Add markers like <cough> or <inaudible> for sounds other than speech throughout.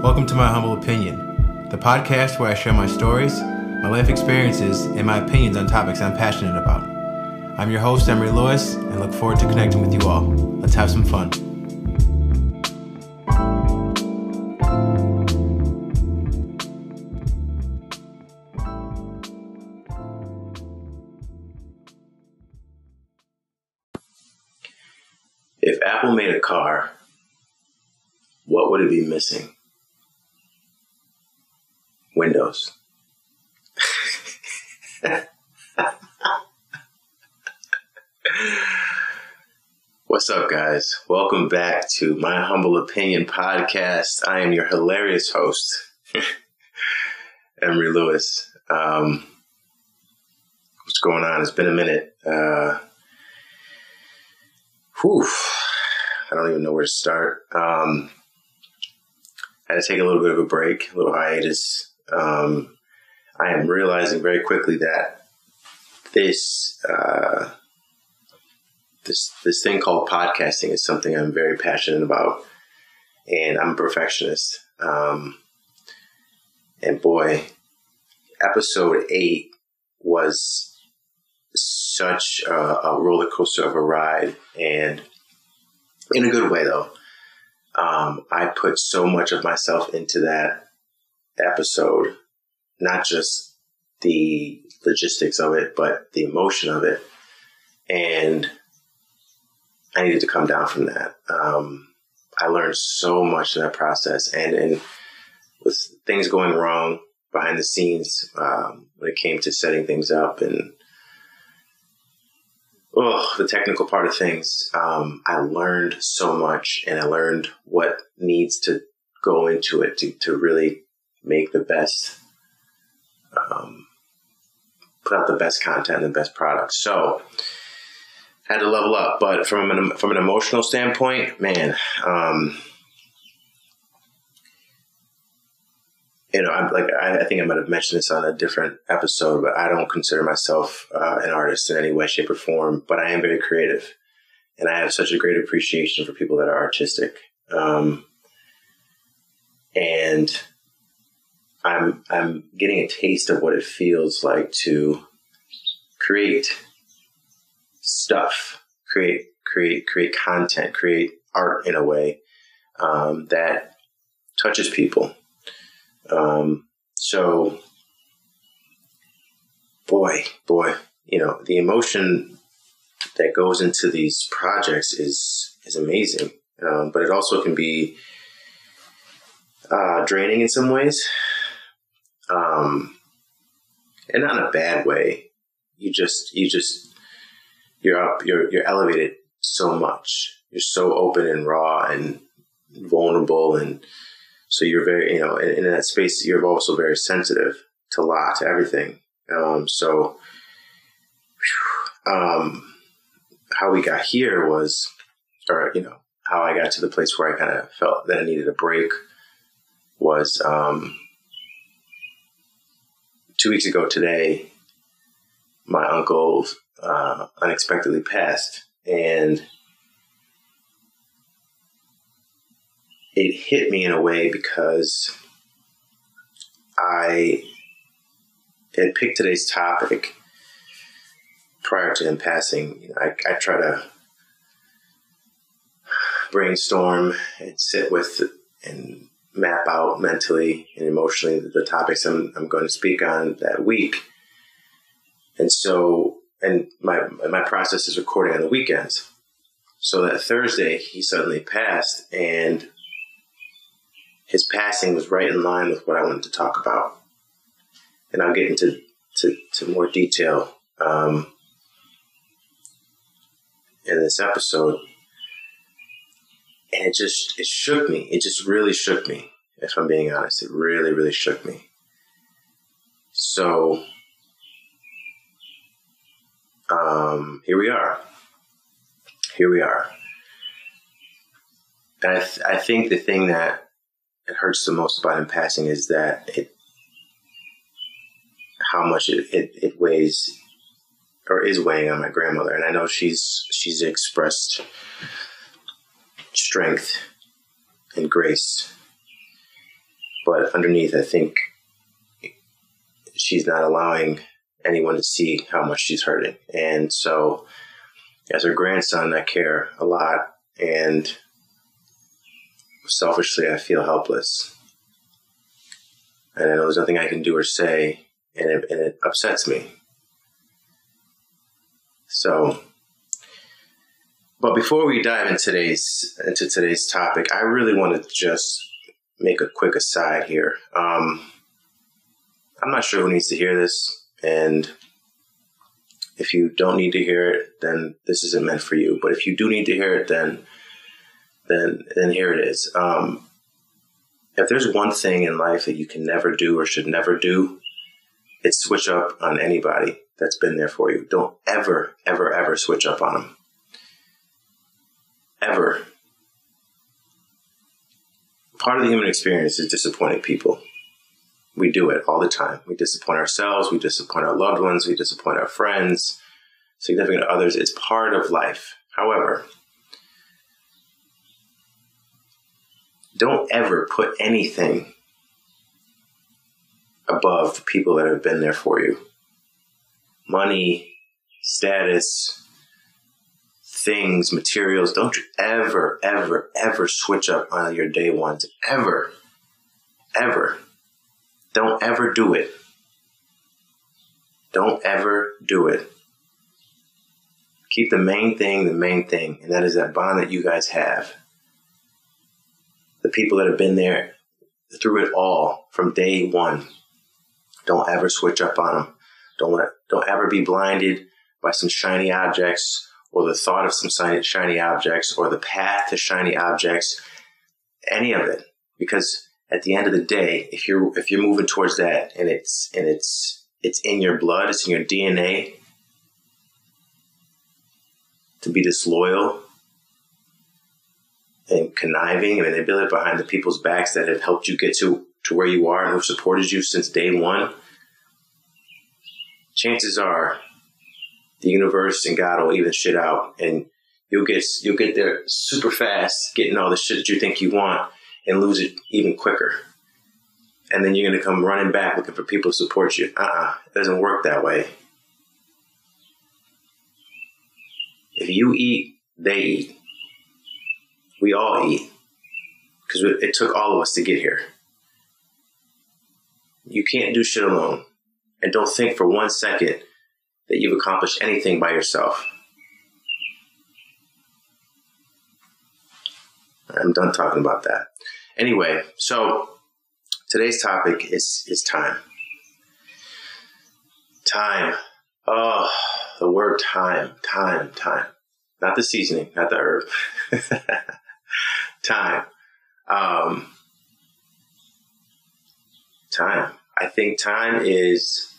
Welcome to My Humble Opinion, the podcast where I share my stories, my life experiences, and my opinions on topics I'm passionate about. I'm your host, Emery Lewis, and look forward to connecting with you all. Let's have some fun. If Apple made a car, what would it be missing? Windows. What's up, guys? Welcome back to my humble opinion podcast. I am your hilarious host, <laughs> Emery Lewis. Um, what's going on? It's been a minute. Uh, whew, I don't even know where to start. Um, I had to take a little bit of a break, a little hiatus. Um, I am realizing very quickly that this uh, this this thing called podcasting is something I'm very passionate about, and I'm a perfectionist. Um, and boy, episode eight was such a, a roller coaster of a ride, and in a good way though. Um, I put so much of myself into that episode, not just the logistics of it, but the emotion of it. And I needed to come down from that. Um, I learned so much in that process, and and with things going wrong behind the scenes um, when it came to setting things up and oh, the technical part of things, um, I learned so much, and I learned what needs to go into it to to really make the best, um, put out the best content and the best product. So had to level up, but from an from an emotional standpoint, man, um, you know, I'm like I, I, think I might have mentioned this on a different episode, but I don't consider myself uh, an artist in any way, shape, or form. But I am very creative, and I have such a great appreciation for people that are artistic. Um, and I'm I'm getting a taste of what it feels like to create stuff, create create create content, create art in a way um, that touches people. Um, so, boy, boy, you know the emotion that goes into these projects is is amazing, um, but it also can be uh, draining in some ways, um, and not in a bad way. You just you just you're up you're you're elevated so much. You're so open and raw and vulnerable, and so you're very you know in, in that space you're also very sensitive to a lot to everything. Um, so. Um, how we got here was, or you know, how I got to the place where I kind of felt that I needed a break was um, two weeks ago today. My uncle uh, unexpectedly passed, and it hit me in a way because I had picked today's topic prior to him passing. I, I try to brainstorm and sit with and map out mentally and emotionally the topics I'm, I'm going to speak on that week. And so, and my, my process is recording on the weekends. So that Thursday, he suddenly passed, and his passing was right in line with what I wanted to talk about. And I'll get into to, to more detail um, in this episode and it just it shook me. It just really shook me. If I'm being honest, it really, really shook me. So, um, here we are. Here we are. And I, th- I think the thing that it hurts the most about him passing is that it, how much it, it, it weighs or is weighing on my grandmother. And I know she's, she's expressed strength and grace but underneath, I think she's not allowing anyone to see how much she's hurting. And so, as her grandson, I care a lot. And selfishly, I feel helpless. And I know there's nothing I can do or say, and it, and it upsets me. So, but before we dive into today's into today's topic, I really want to just make a quick aside here. Um, I'm not sure who needs to hear this, and if you don't need to hear it, then this isn't meant for you. But if you do need to hear it, then then then here it is. Um, if there's one thing in life that you can never do or should never do, it's switch up on anybody that's been there for you. Don't ever, ever, ever switch up on them. Ever. Part of the human experience is disappointing people. We do it all the time. We disappoint ourselves, we disappoint our loved ones, we disappoint our friends, significant others. It's part of life. However, don't ever put anything above the people that have been there for you. Money, status, things, materials. Don't you ever, ever, ever switch up on your day ones. Ever. Ever. Don't ever do it. Don't ever do it. Keep the main thing the main thing, and that is that bond that you guys have. The people that have been there through it all from day one. Don't ever switch up on them. Don't let, don't ever be blinded by some shiny objects or the thought of some shiny objects or the path to shiny objects, any of it. Because at the end of the day, if you're if you're moving towards that and it's and it's it's in your blood, it's in your DNA to be disloyal and conniving and manipulative behind the people's backs that have helped you get to, to where you are and who've supported you since day one, chances are the universe and God will even shit out and you'll get you'll get there super fast getting all the shit that you think you want and lose it even quicker. And then you're to come running back looking for people to support you. Uh uh-uh, uh it doesn't work that way. If you eat, they eat. We all eat because it took all of us to get here. You can't do shit alone. And don't think for one second that you've accomplished anything by yourself. I'm done talking about that. Anyway, so today's topic is is time. Time. Oh, the word time, time, time. Not the seasoning, not the herb. <laughs> time. Um, time. I think time is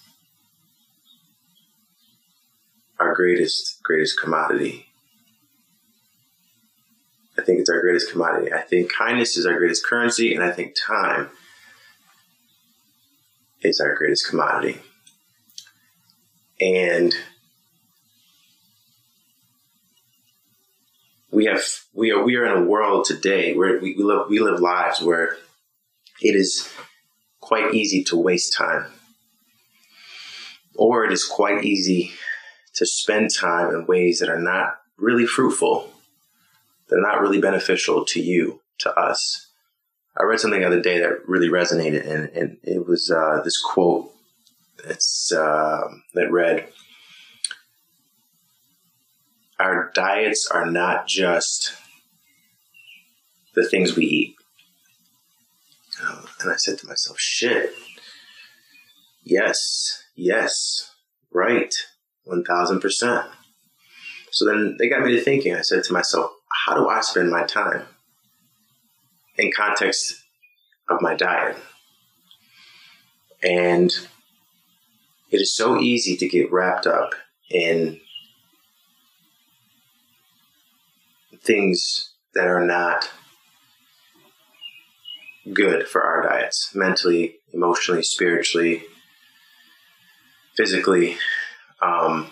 our greatest greatest commodity. I think it's our greatest commodity. I think kindness is our greatest currency, and I think time is our greatest commodity. And we have we are we are in a world today where we, we live we live lives where it is quite easy to waste time, or it is quite easy to spend time in ways that are not really fruitful they're not really beneficial to you, to us. I read something the other day that really resonated, and, and it was uh, this quote that's, uh, that read, Our diets are not just the things we eat. And I said to myself, shit. Yes, yes, right, 1000%. So then they got me to thinking. I said to myself, how do I spend my time in context of my diet? And it is so easy to get wrapped up in things that are not good for our diets mentally, emotionally, spiritually, physically. Um,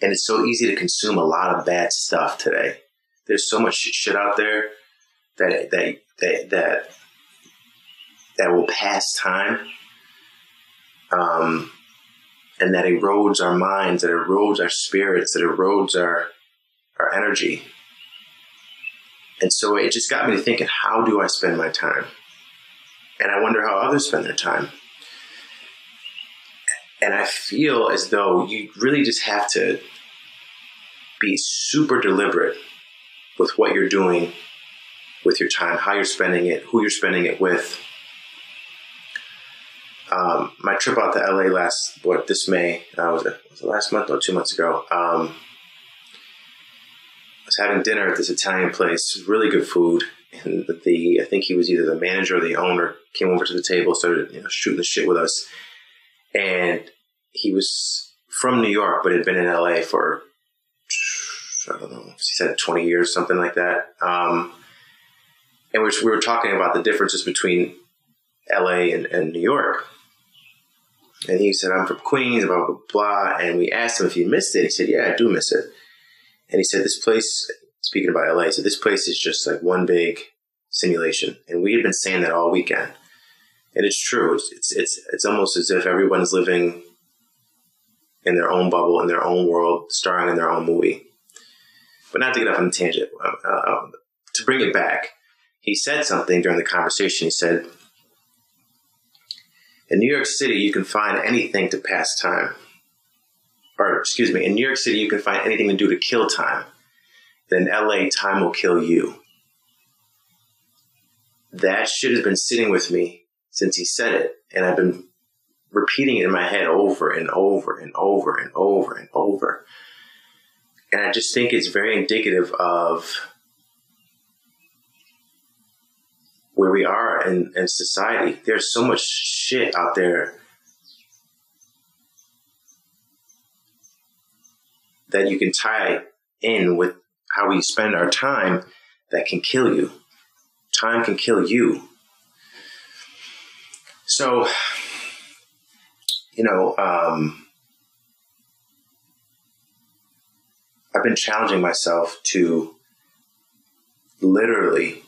and it's so easy to consume a lot of bad stuff today. There's so much shit out there that that that, that that will pass time, um, and that erodes our minds, that erodes our spirits, that erodes our our energy. And so it just got me to thinking, how do I spend my time? And I wonder how others spend their time. And I feel as though you really just have to be super deliberate with what you're doing with your time, how you're spending it, who you're spending it with. Um, my trip out to LA last, what, this May, uh, was, it, was it last month or two months ago? Um, I was having dinner at this Italian place, really good food. And the, I think he was either the manager or the owner, came over to the table, started you know, shooting the shit with us. And he was from New York, but had been in LA for, I don't know, he said 20 years, something like that. Um, and we were, we were talking about the differences between LA and, and New York. And he said, I'm from Queens, blah, blah, blah. And we asked him if he missed it. He said, Yeah, I do miss it. And he said, This place, speaking about LA, so this place is just like one big simulation. And we had been saying that all weekend. And it's true. It's, it's, it's, it's almost as if everyone's living in their own bubble, in their own world, starring in their own movie. But not to get off on a tangent, uh, uh, to bring it back, he said something during the conversation. He said, In New York City, you can find anything to pass time. Or, excuse me, in New York City, you can find anything to do to kill time. Then LA, time will kill you. That shit has been sitting with me since he said it. And I've been repeating it in my head over and over and over and over and over. And I just think it's very indicative of where we are in, in society. There's so much shit out there that you can tie in with how we spend our time that can kill you. Time can kill you. So, you know, um, I've been challenging myself to literally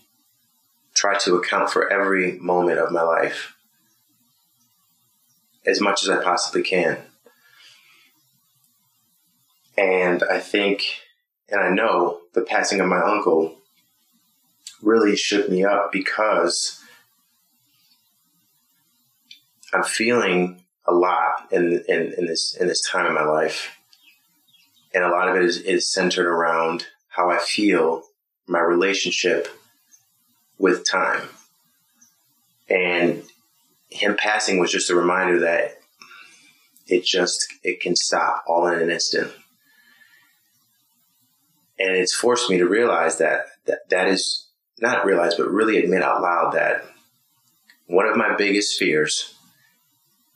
try to account for every moment of my life as much as I possibly can. And I think, and I know the passing of my uncle really shook me up because I'm feeling a lot in, in, in this in this time in my life. And a lot of it is, is centered around how I feel my relationship with time. And him passing was just a reminder that it just it can stop all in an instant. And it's forced me to realize that that, that is not realize, but really admit out loud that one of my biggest fears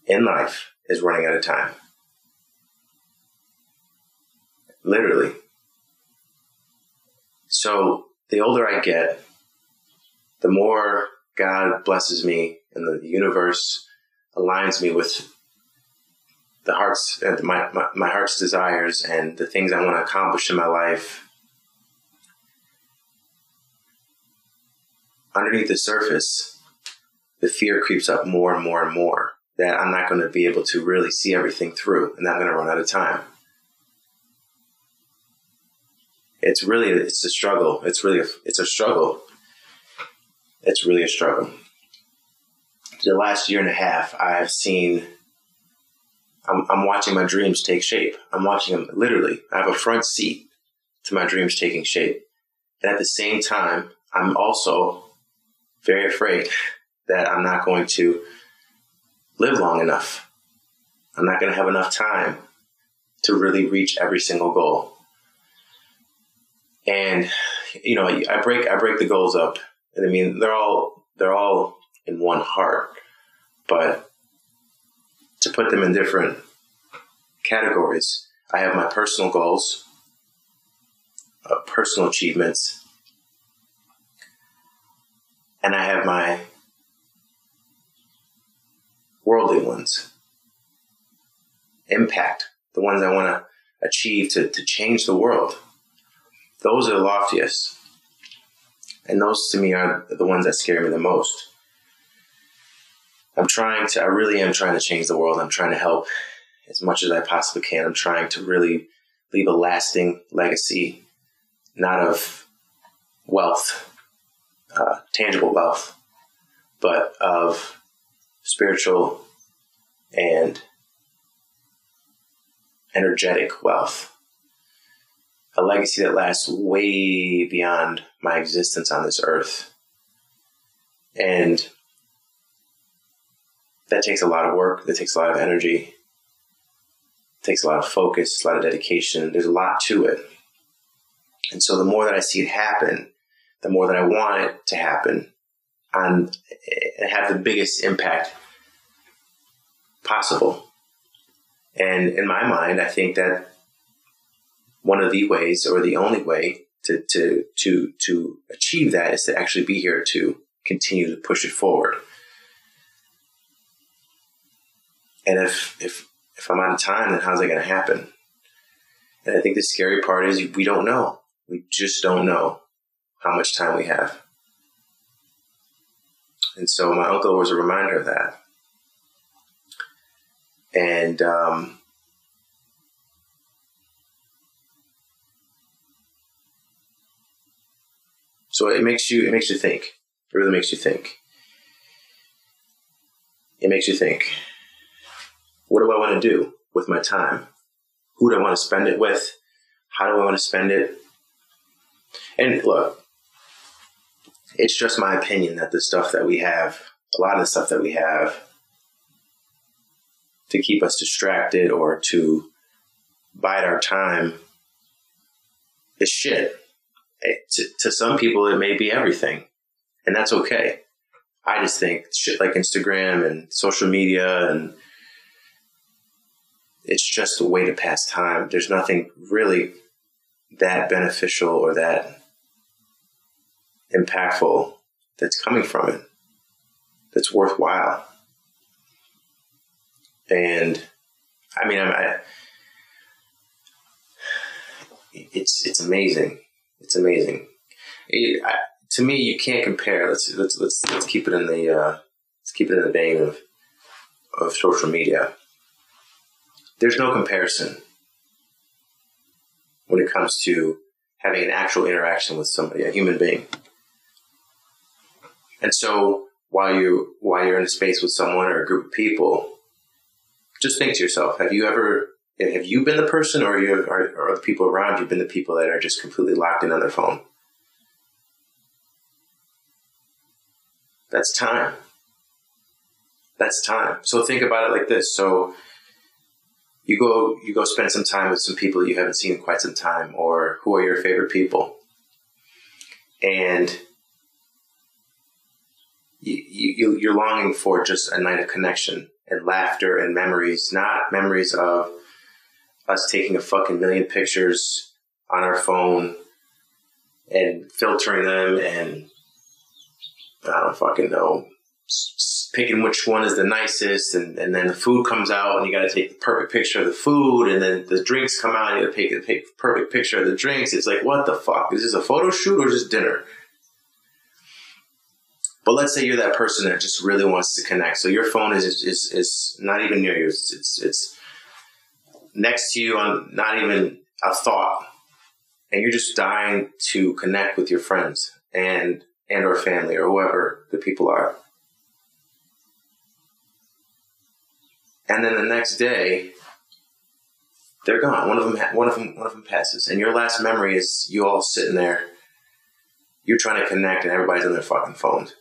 in life is running out of time. Literally. So the older I get, the more God blesses me and the universe aligns me with the heart's my, my, my heart's desires and the things I want to accomplish in my life. Underneath the surface, the fear creeps up more and more and more that I'm not going to be able to really see everything through and I'm going to run out of time. It's really it's a struggle. It's really a, it's a struggle it's really a struggle. The last year and a half, I've seen, I'm, I'm watching my dreams take shape. I'm watching them literally. I have a front seat to my dreams taking shape. And at the same time, I'm also very afraid <laughs> that I'm not going to live long enough. I'm not going to have enough time to really reach every single goal. And you know, I break I break the goals up and I mean, they're all they're all in one heart, but to put them in different categories, I have my personal goals, uh, personal achievements, and I have my worldly ones. Impact, the ones I want to achieve to, to change the world. Those are the loftiest. And those to me are the ones that scare me the most. I'm trying to, I really am trying to change the world. I'm trying to help as much as I possibly can. I'm trying to really leave a lasting legacy, not of wealth, uh, tangible wealth, but of spiritual and energetic wealth. A legacy that lasts way beyond my existence on this earth. And that takes a lot of work, that takes a lot of energy, takes a lot of focus, a lot of dedication. There's a lot to it. And so the more that I see it happen, the more that I want it to happen and eh, have the biggest impact possible. And in my mind, I think that one of the ways or the only way to, to, to, to achieve that is to actually be here to continue to push it forward. And if, if, if I'm out of time, then how's that going to happen? And I think the scary part is we don't know. We just don't know how much time we have. And so my uncle was a reminder of that. And um, so it makes you it makes you think. It really makes you think. It makes you think. What do I want to do with my time? Who do I want to spend it with? How do I want to spend it? And look, it's just my opinion that the stuff that we have, a lot of the stuff that we have to keep us distracted or to bide our time is shit. It, to, to some people, it may be everything, and that's okay. I just think shit like Instagram and social media and it's just a way to pass time. There's nothing really that beneficial or that impactful that's coming from it that's worthwhile. And I mean, I, I, it's it's amazing. It's amazing. It, I, to me, you can't compare. Let's let's let's let's keep it in the uh, let's keep it in the vein of of social media. There's no comparison when it comes to having an actual interaction with somebody, a human being. And so while you while you're in a space with someone or a group of people, just think to yourself: Have you ever have you been the person, or you are, are the people around you been the people that are just completely locked in on their phone? That's time. That's time. So think about it like this: so you go you go spend some time with some people you haven't seen in quite some time, or who are your favorite people, and you, you, you're longing for just a night of connection and laughter and memories, not memories of us taking a fucking million pictures on our phone and filtering them and I don't fucking know, picking which one is the nicest, and, and then the food comes out, and you got to take the perfect picture of the food, and then the drinks come out, and you got to take the perfect picture of the drinks. It's like, what the fuck? Is this a photo shoot or just dinner? But let's say you're that person that just really wants to connect. So your phone is is is not even near you. It's it's, it's next to you on not even a thought, and you're just dying to connect with your friends and and or family or whoever the people are. And then the next day, they're gone. One of them, one of them, one of them passes, and your last memory is you all sitting there. You're trying to connect, and everybody's on their fucking phones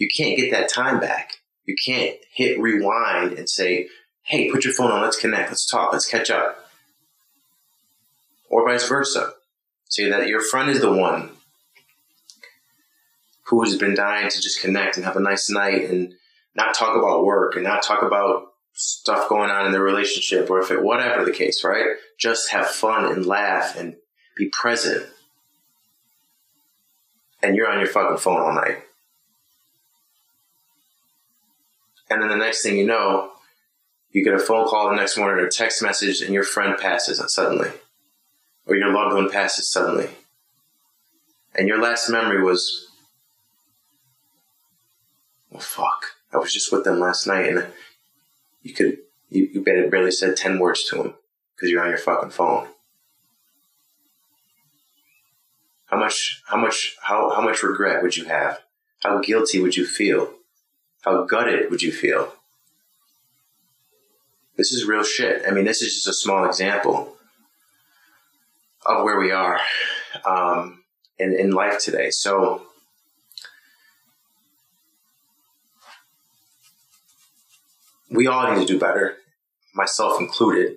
you can't get that time back. You can't hit rewind and say, hey, put your phone on, let's connect, let's talk, let's catch up. Or vice versa. Say that your friend is the one who has been dying to just connect and have a nice night and not talk about work and not talk about stuff going on in their relationship or if it whatever the case, right? Just have fun and laugh and be present. And you're on your fucking phone all night. And then the next thing you know, you get a phone call the next morning or a text message and your friend passes suddenly. Or your loved one passes suddenly. And your last memory was well, fuck. I was just with them last night and you could, you, you barely said 10 words to them because you're on your fucking phone. How much, how much, how, how much regret would you have? How guilty would you feel? How gutted would you feel? This is real shit. I mean, this is just a small example of where we are um, in, in life today. So, we all need to do better, myself included.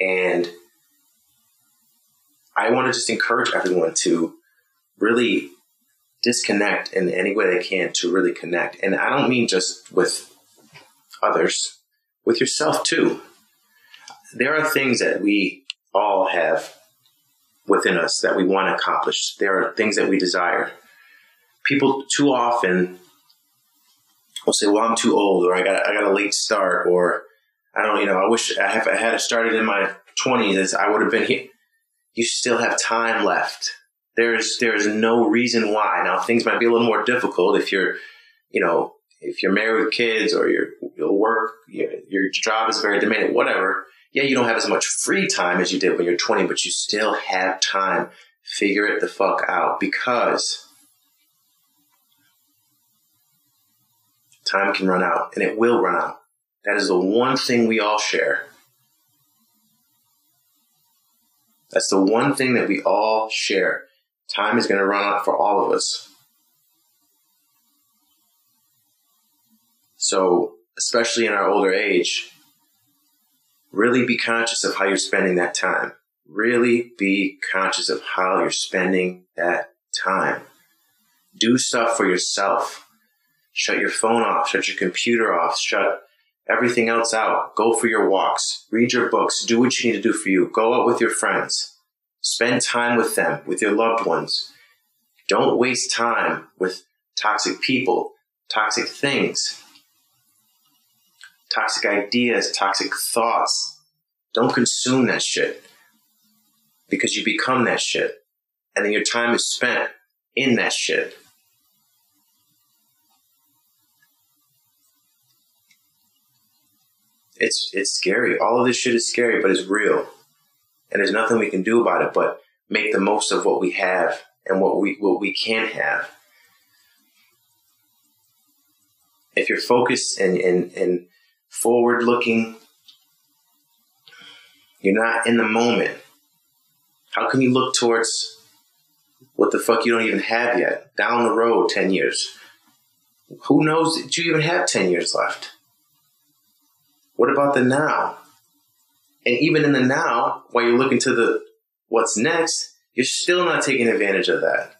And I want to just encourage everyone to really disconnect in any way they can to really connect. And I don't mean just with others, with yourself too. There are things that we all have within us that we want to accomplish. There are things that we desire. People too often will say, "Well, I'm too old," or "I got I got a late start," or "I don't, you know, I wish I have I had started in my 20s, I would have been here." You still have time left. There's there's no reason why. Now things might be a little more difficult if you're, you know, if you're married with kids or your your work, your, your job is very demanding, whatever. Yeah, you don't have as much free time as you did when you're 20, but you still have time. Figure it the fuck out because time can run out and it will run out. That is the one thing we all share. That's the one thing that we all share. Time is going to run out for all of us. So, especially in our older age, really be conscious of how you're spending that time. Really be conscious of how you're spending that time. Do stuff for yourself. Shut your phone off, shut your computer off, shut everything else out. Go for your walks, read your books, do what you need to do for you. Go out with your friends. Spend time with them, with your loved ones. Don't waste time with toxic people, toxic things, toxic ideas, toxic thoughts. Don't consume that shit because you become that shit. And then your time is spent in that shit. It's it's scary. All of this shit is scary, but it's real. And there's nothing we can do about it but make the most of what we have and what we what we can have. If you're focused and, and, and forward looking, you're not in the moment. How can you look towards what the fuck you don't even have yet? Down the road, 10 years. Who knows that you even have 10 years left? What about the now? And even in the now, while you're looking to the what's next, you're still not taking advantage of that.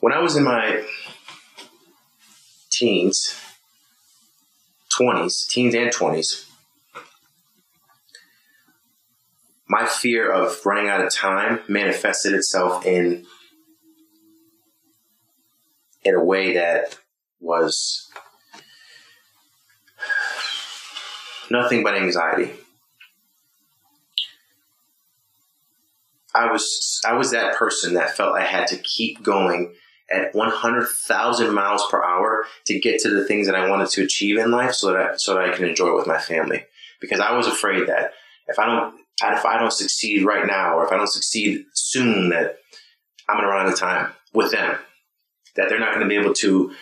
When I was in my teens, 20s, teens and 20s, my fear of running out of time manifested itself in in a way that was nothing but anxiety. I was I was that person that felt I had to keep going at 100,000 miles per hour to get to the things that I wanted to achieve in life so that I, so that I can enjoy it with my family. Because I was afraid that if I don't if I don't succeed right now or if I don't succeed soon that I'm going to run out of time with them. That they're not going to be able to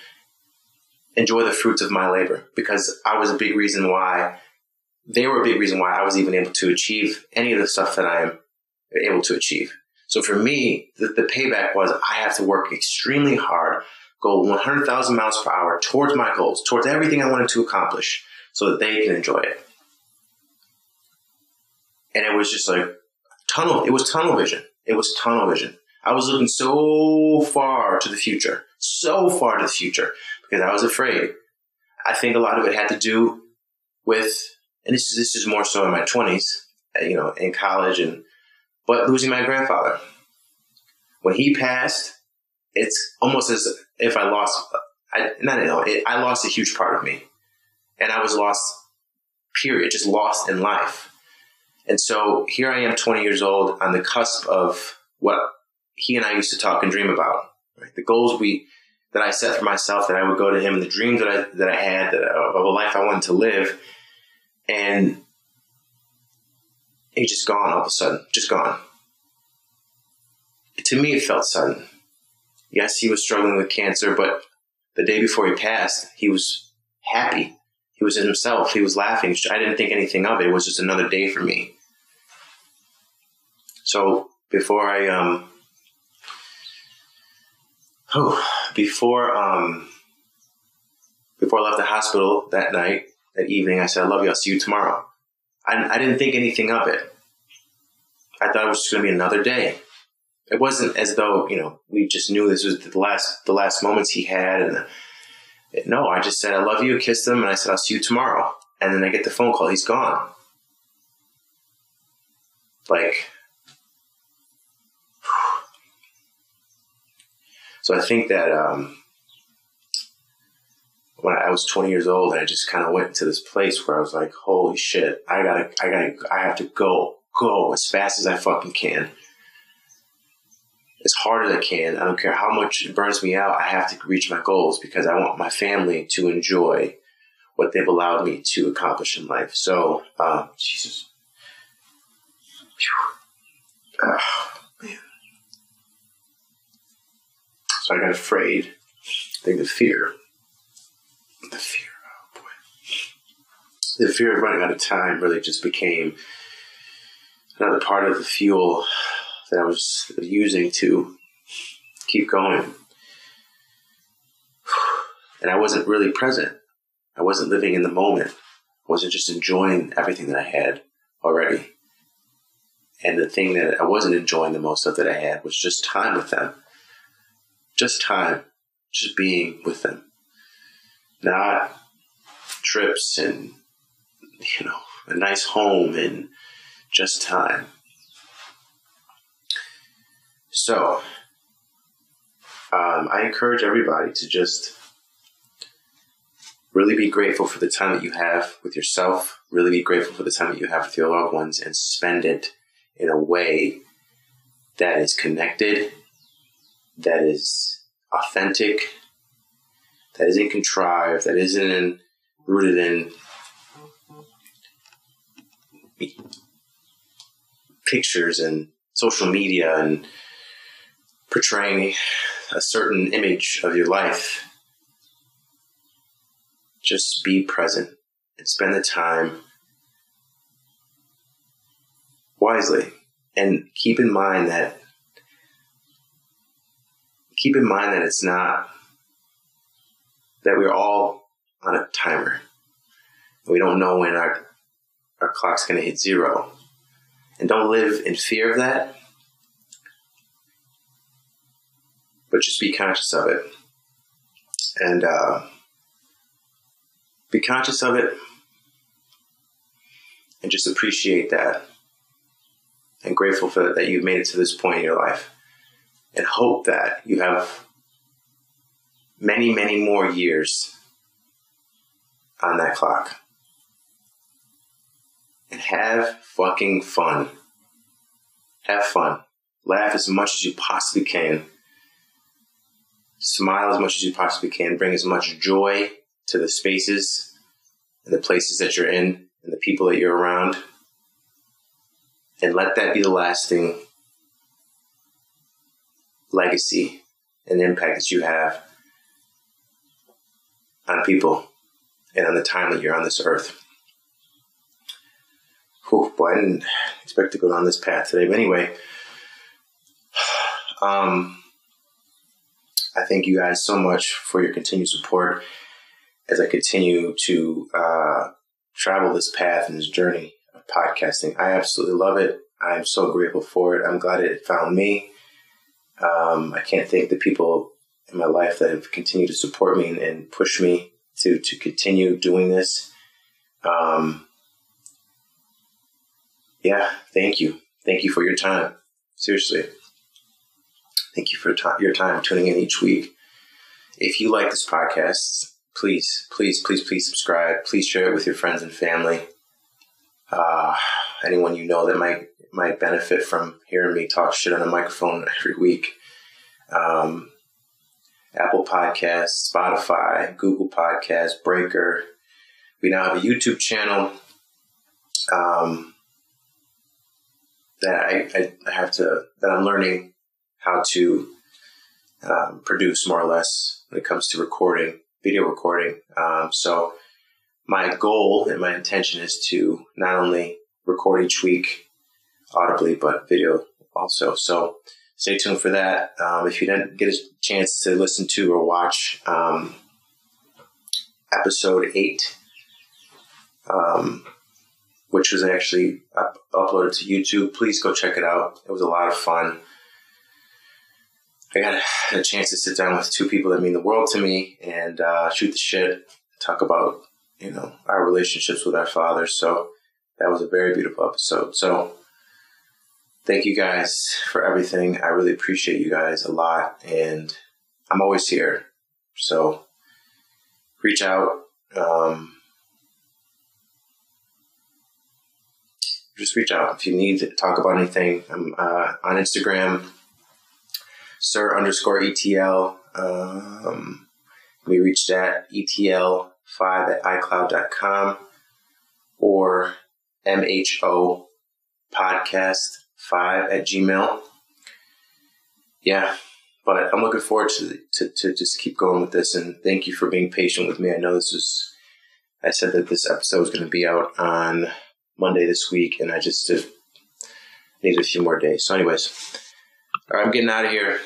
enjoy the fruits of my labor. Because I was a big reason why they were a big reason why I was even able to achieve any of the stuff that I am able to achieve. So for me, the, the payback was I have to work extremely hard, go 100,000 miles per hour towards my goals, towards everything I wanted to accomplish so that they can enjoy it. And it was just like tunnel, it was tunnel vision. It was tunnel vision. I was looking so far to the future, so far to the future because I was afraid. I think a lot of it had to do with and this is this is more so in my twenties, uh, you know, in college, and but losing my grandfather when he passed, it's almost as if I lost. I not know I lost a huge part of me, and I was lost. Period, just lost in life. And so here I am, 20 years old, on the cusp of what he and I used to talk and dream about. Right? The goals we that I set for myself that I would go to him and the dreams that I that I had that, of a life I wanted to live, and he's just gone all of a sudden, just gone. To me, it felt sudden. Yes, he was struggling with cancer, but the day before he passed, he was happy. He was in himself. He was laughing. I didn't think anything of it. It was just another day for me. So before I um oh before um before I left the hospital that night that evening I said I love you. I'll see you tomorrow. I, I didn't think anything of it. I thought it was just going to be another day. It wasn't as though you know we just knew this was the last the last moments he had and the, no I just said I love you kissed him and I said I'll see you tomorrow. And then I get the phone call. He's gone. Like So I think that um, when I was 20 years old, I just kind of went to this place where I was like, "Holy shit! I gotta, I gotta, I have to go, go as fast as I fucking can, as hard as I can. I don't care how much it burns me out. I have to reach my goals because I want my family to enjoy what they've allowed me to accomplish in life. So, uh, Jesus." Whew. Uh, So I got afraid. I think the fear, the fear, oh boy, the fear of running out of time really just became another part of the fuel that I was using to keep going. And I wasn't really present. I wasn't living in the moment. I wasn't just enjoying everything that I had already. And the thing that I wasn't enjoying the most of that I had was just time with them just time, just being with them, not trips and, you know, a nice home and just time. So, um, I encourage everybody to just really be grateful for the time that you have with yourself, really be grateful for the time that you have with your loved ones, and spend it in a way that is connected that is authentic, that isn't contrived, that isn't rooted in pictures and social media and portraying a certain image of your life. Just be present and spend the time wisely. And keep in mind that keep in mind that it's not that we're all on a timer. We don't know when our our clock's going to hit zero, and don't live in fear of that. But just be conscious of it, and uh, be conscious of it, and just appreciate that, and grateful for that you've made it to this point in your life and hope that you have many, many more years on that clock. And have fucking fun. Have fun. Laugh as much as you possibly can. Smile as much as you possibly can. Bring as much joy to the spaces and the places that you're in and the people that you're around. And let that be the lasting legacy and impact that you have on people and on the time that you're on this earth. Whew, boy, I didn't expect to go down this path today. But anyway, <sighs> um, I thank you guys so much for your continued support as I continue to uh, travel this path and this journey of podcasting. I absolutely love it. I'm so grateful for it. I'm glad it found me. Um, I can't thank the people in my life that have continued to support me and, and push me to to continue doing this. Um, yeah, thank you, thank you for your time. Seriously, thank you for t- your time tuning in each week. If you like this podcast, please, please, please, please subscribe. Please share it with your friends and family. Uh, anyone you know that might might benefit from hearing me talk shit on a microphone <laughs> every week. Um, Apple Podcasts, Spotify, Google Podcasts, Breaker. We now have a YouTube channel um, that I, I, have to that I'm learning how to um, produce more or less when it comes to recording, video recording. Um, so my goal and my intention is to not only record each week audibly, but video also. So stay tuned for that. Um, if you didn't get a chance to listen to or watch um, episode eight, um, which was actually up- uploaded to YouTube, please go check it out. It was a lot of fun. I got a chance to sit down with two people that mean the world to me and uh, shoot the shit, talk about you know our relationships with our fathers. So that was a very beautiful episode. So thank you guys for everything. I really appreciate you guys a lot, and I'm always here. So reach out. Um, just reach out if you need to talk about anything. I'm uh, on Instagram, sir underscore ETL. Um, we reached at ETL5 at iCloud.com or MHO podcast five at Gmail. Yeah, but I'm looking forward to, to, to just keep going with this. And thank you for being patient with me. I know this is, I said that this episode was going to be out on Monday this week, and I just uh, needed a few more days. So, anyways, all right, I'm getting out of here.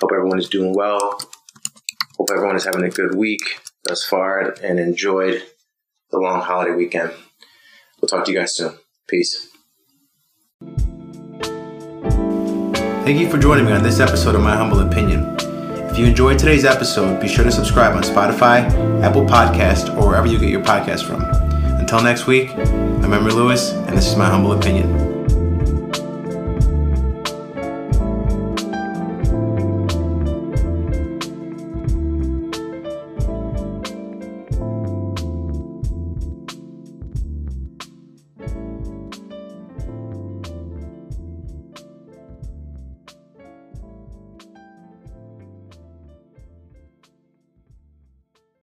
Hope everyone is doing well. Hope everyone is having a good week thus far and enjoyed the long holiday weekend. We'll talk to you guys soon. Peace. Thank you for joining me on this episode of My Humble Opinion. If you enjoyed today's episode, be sure to subscribe on Spotify, Apple Podcast, or wherever you get your podcast from. Until next week, I'm Emery Lewis, and this is My Humble Opinion.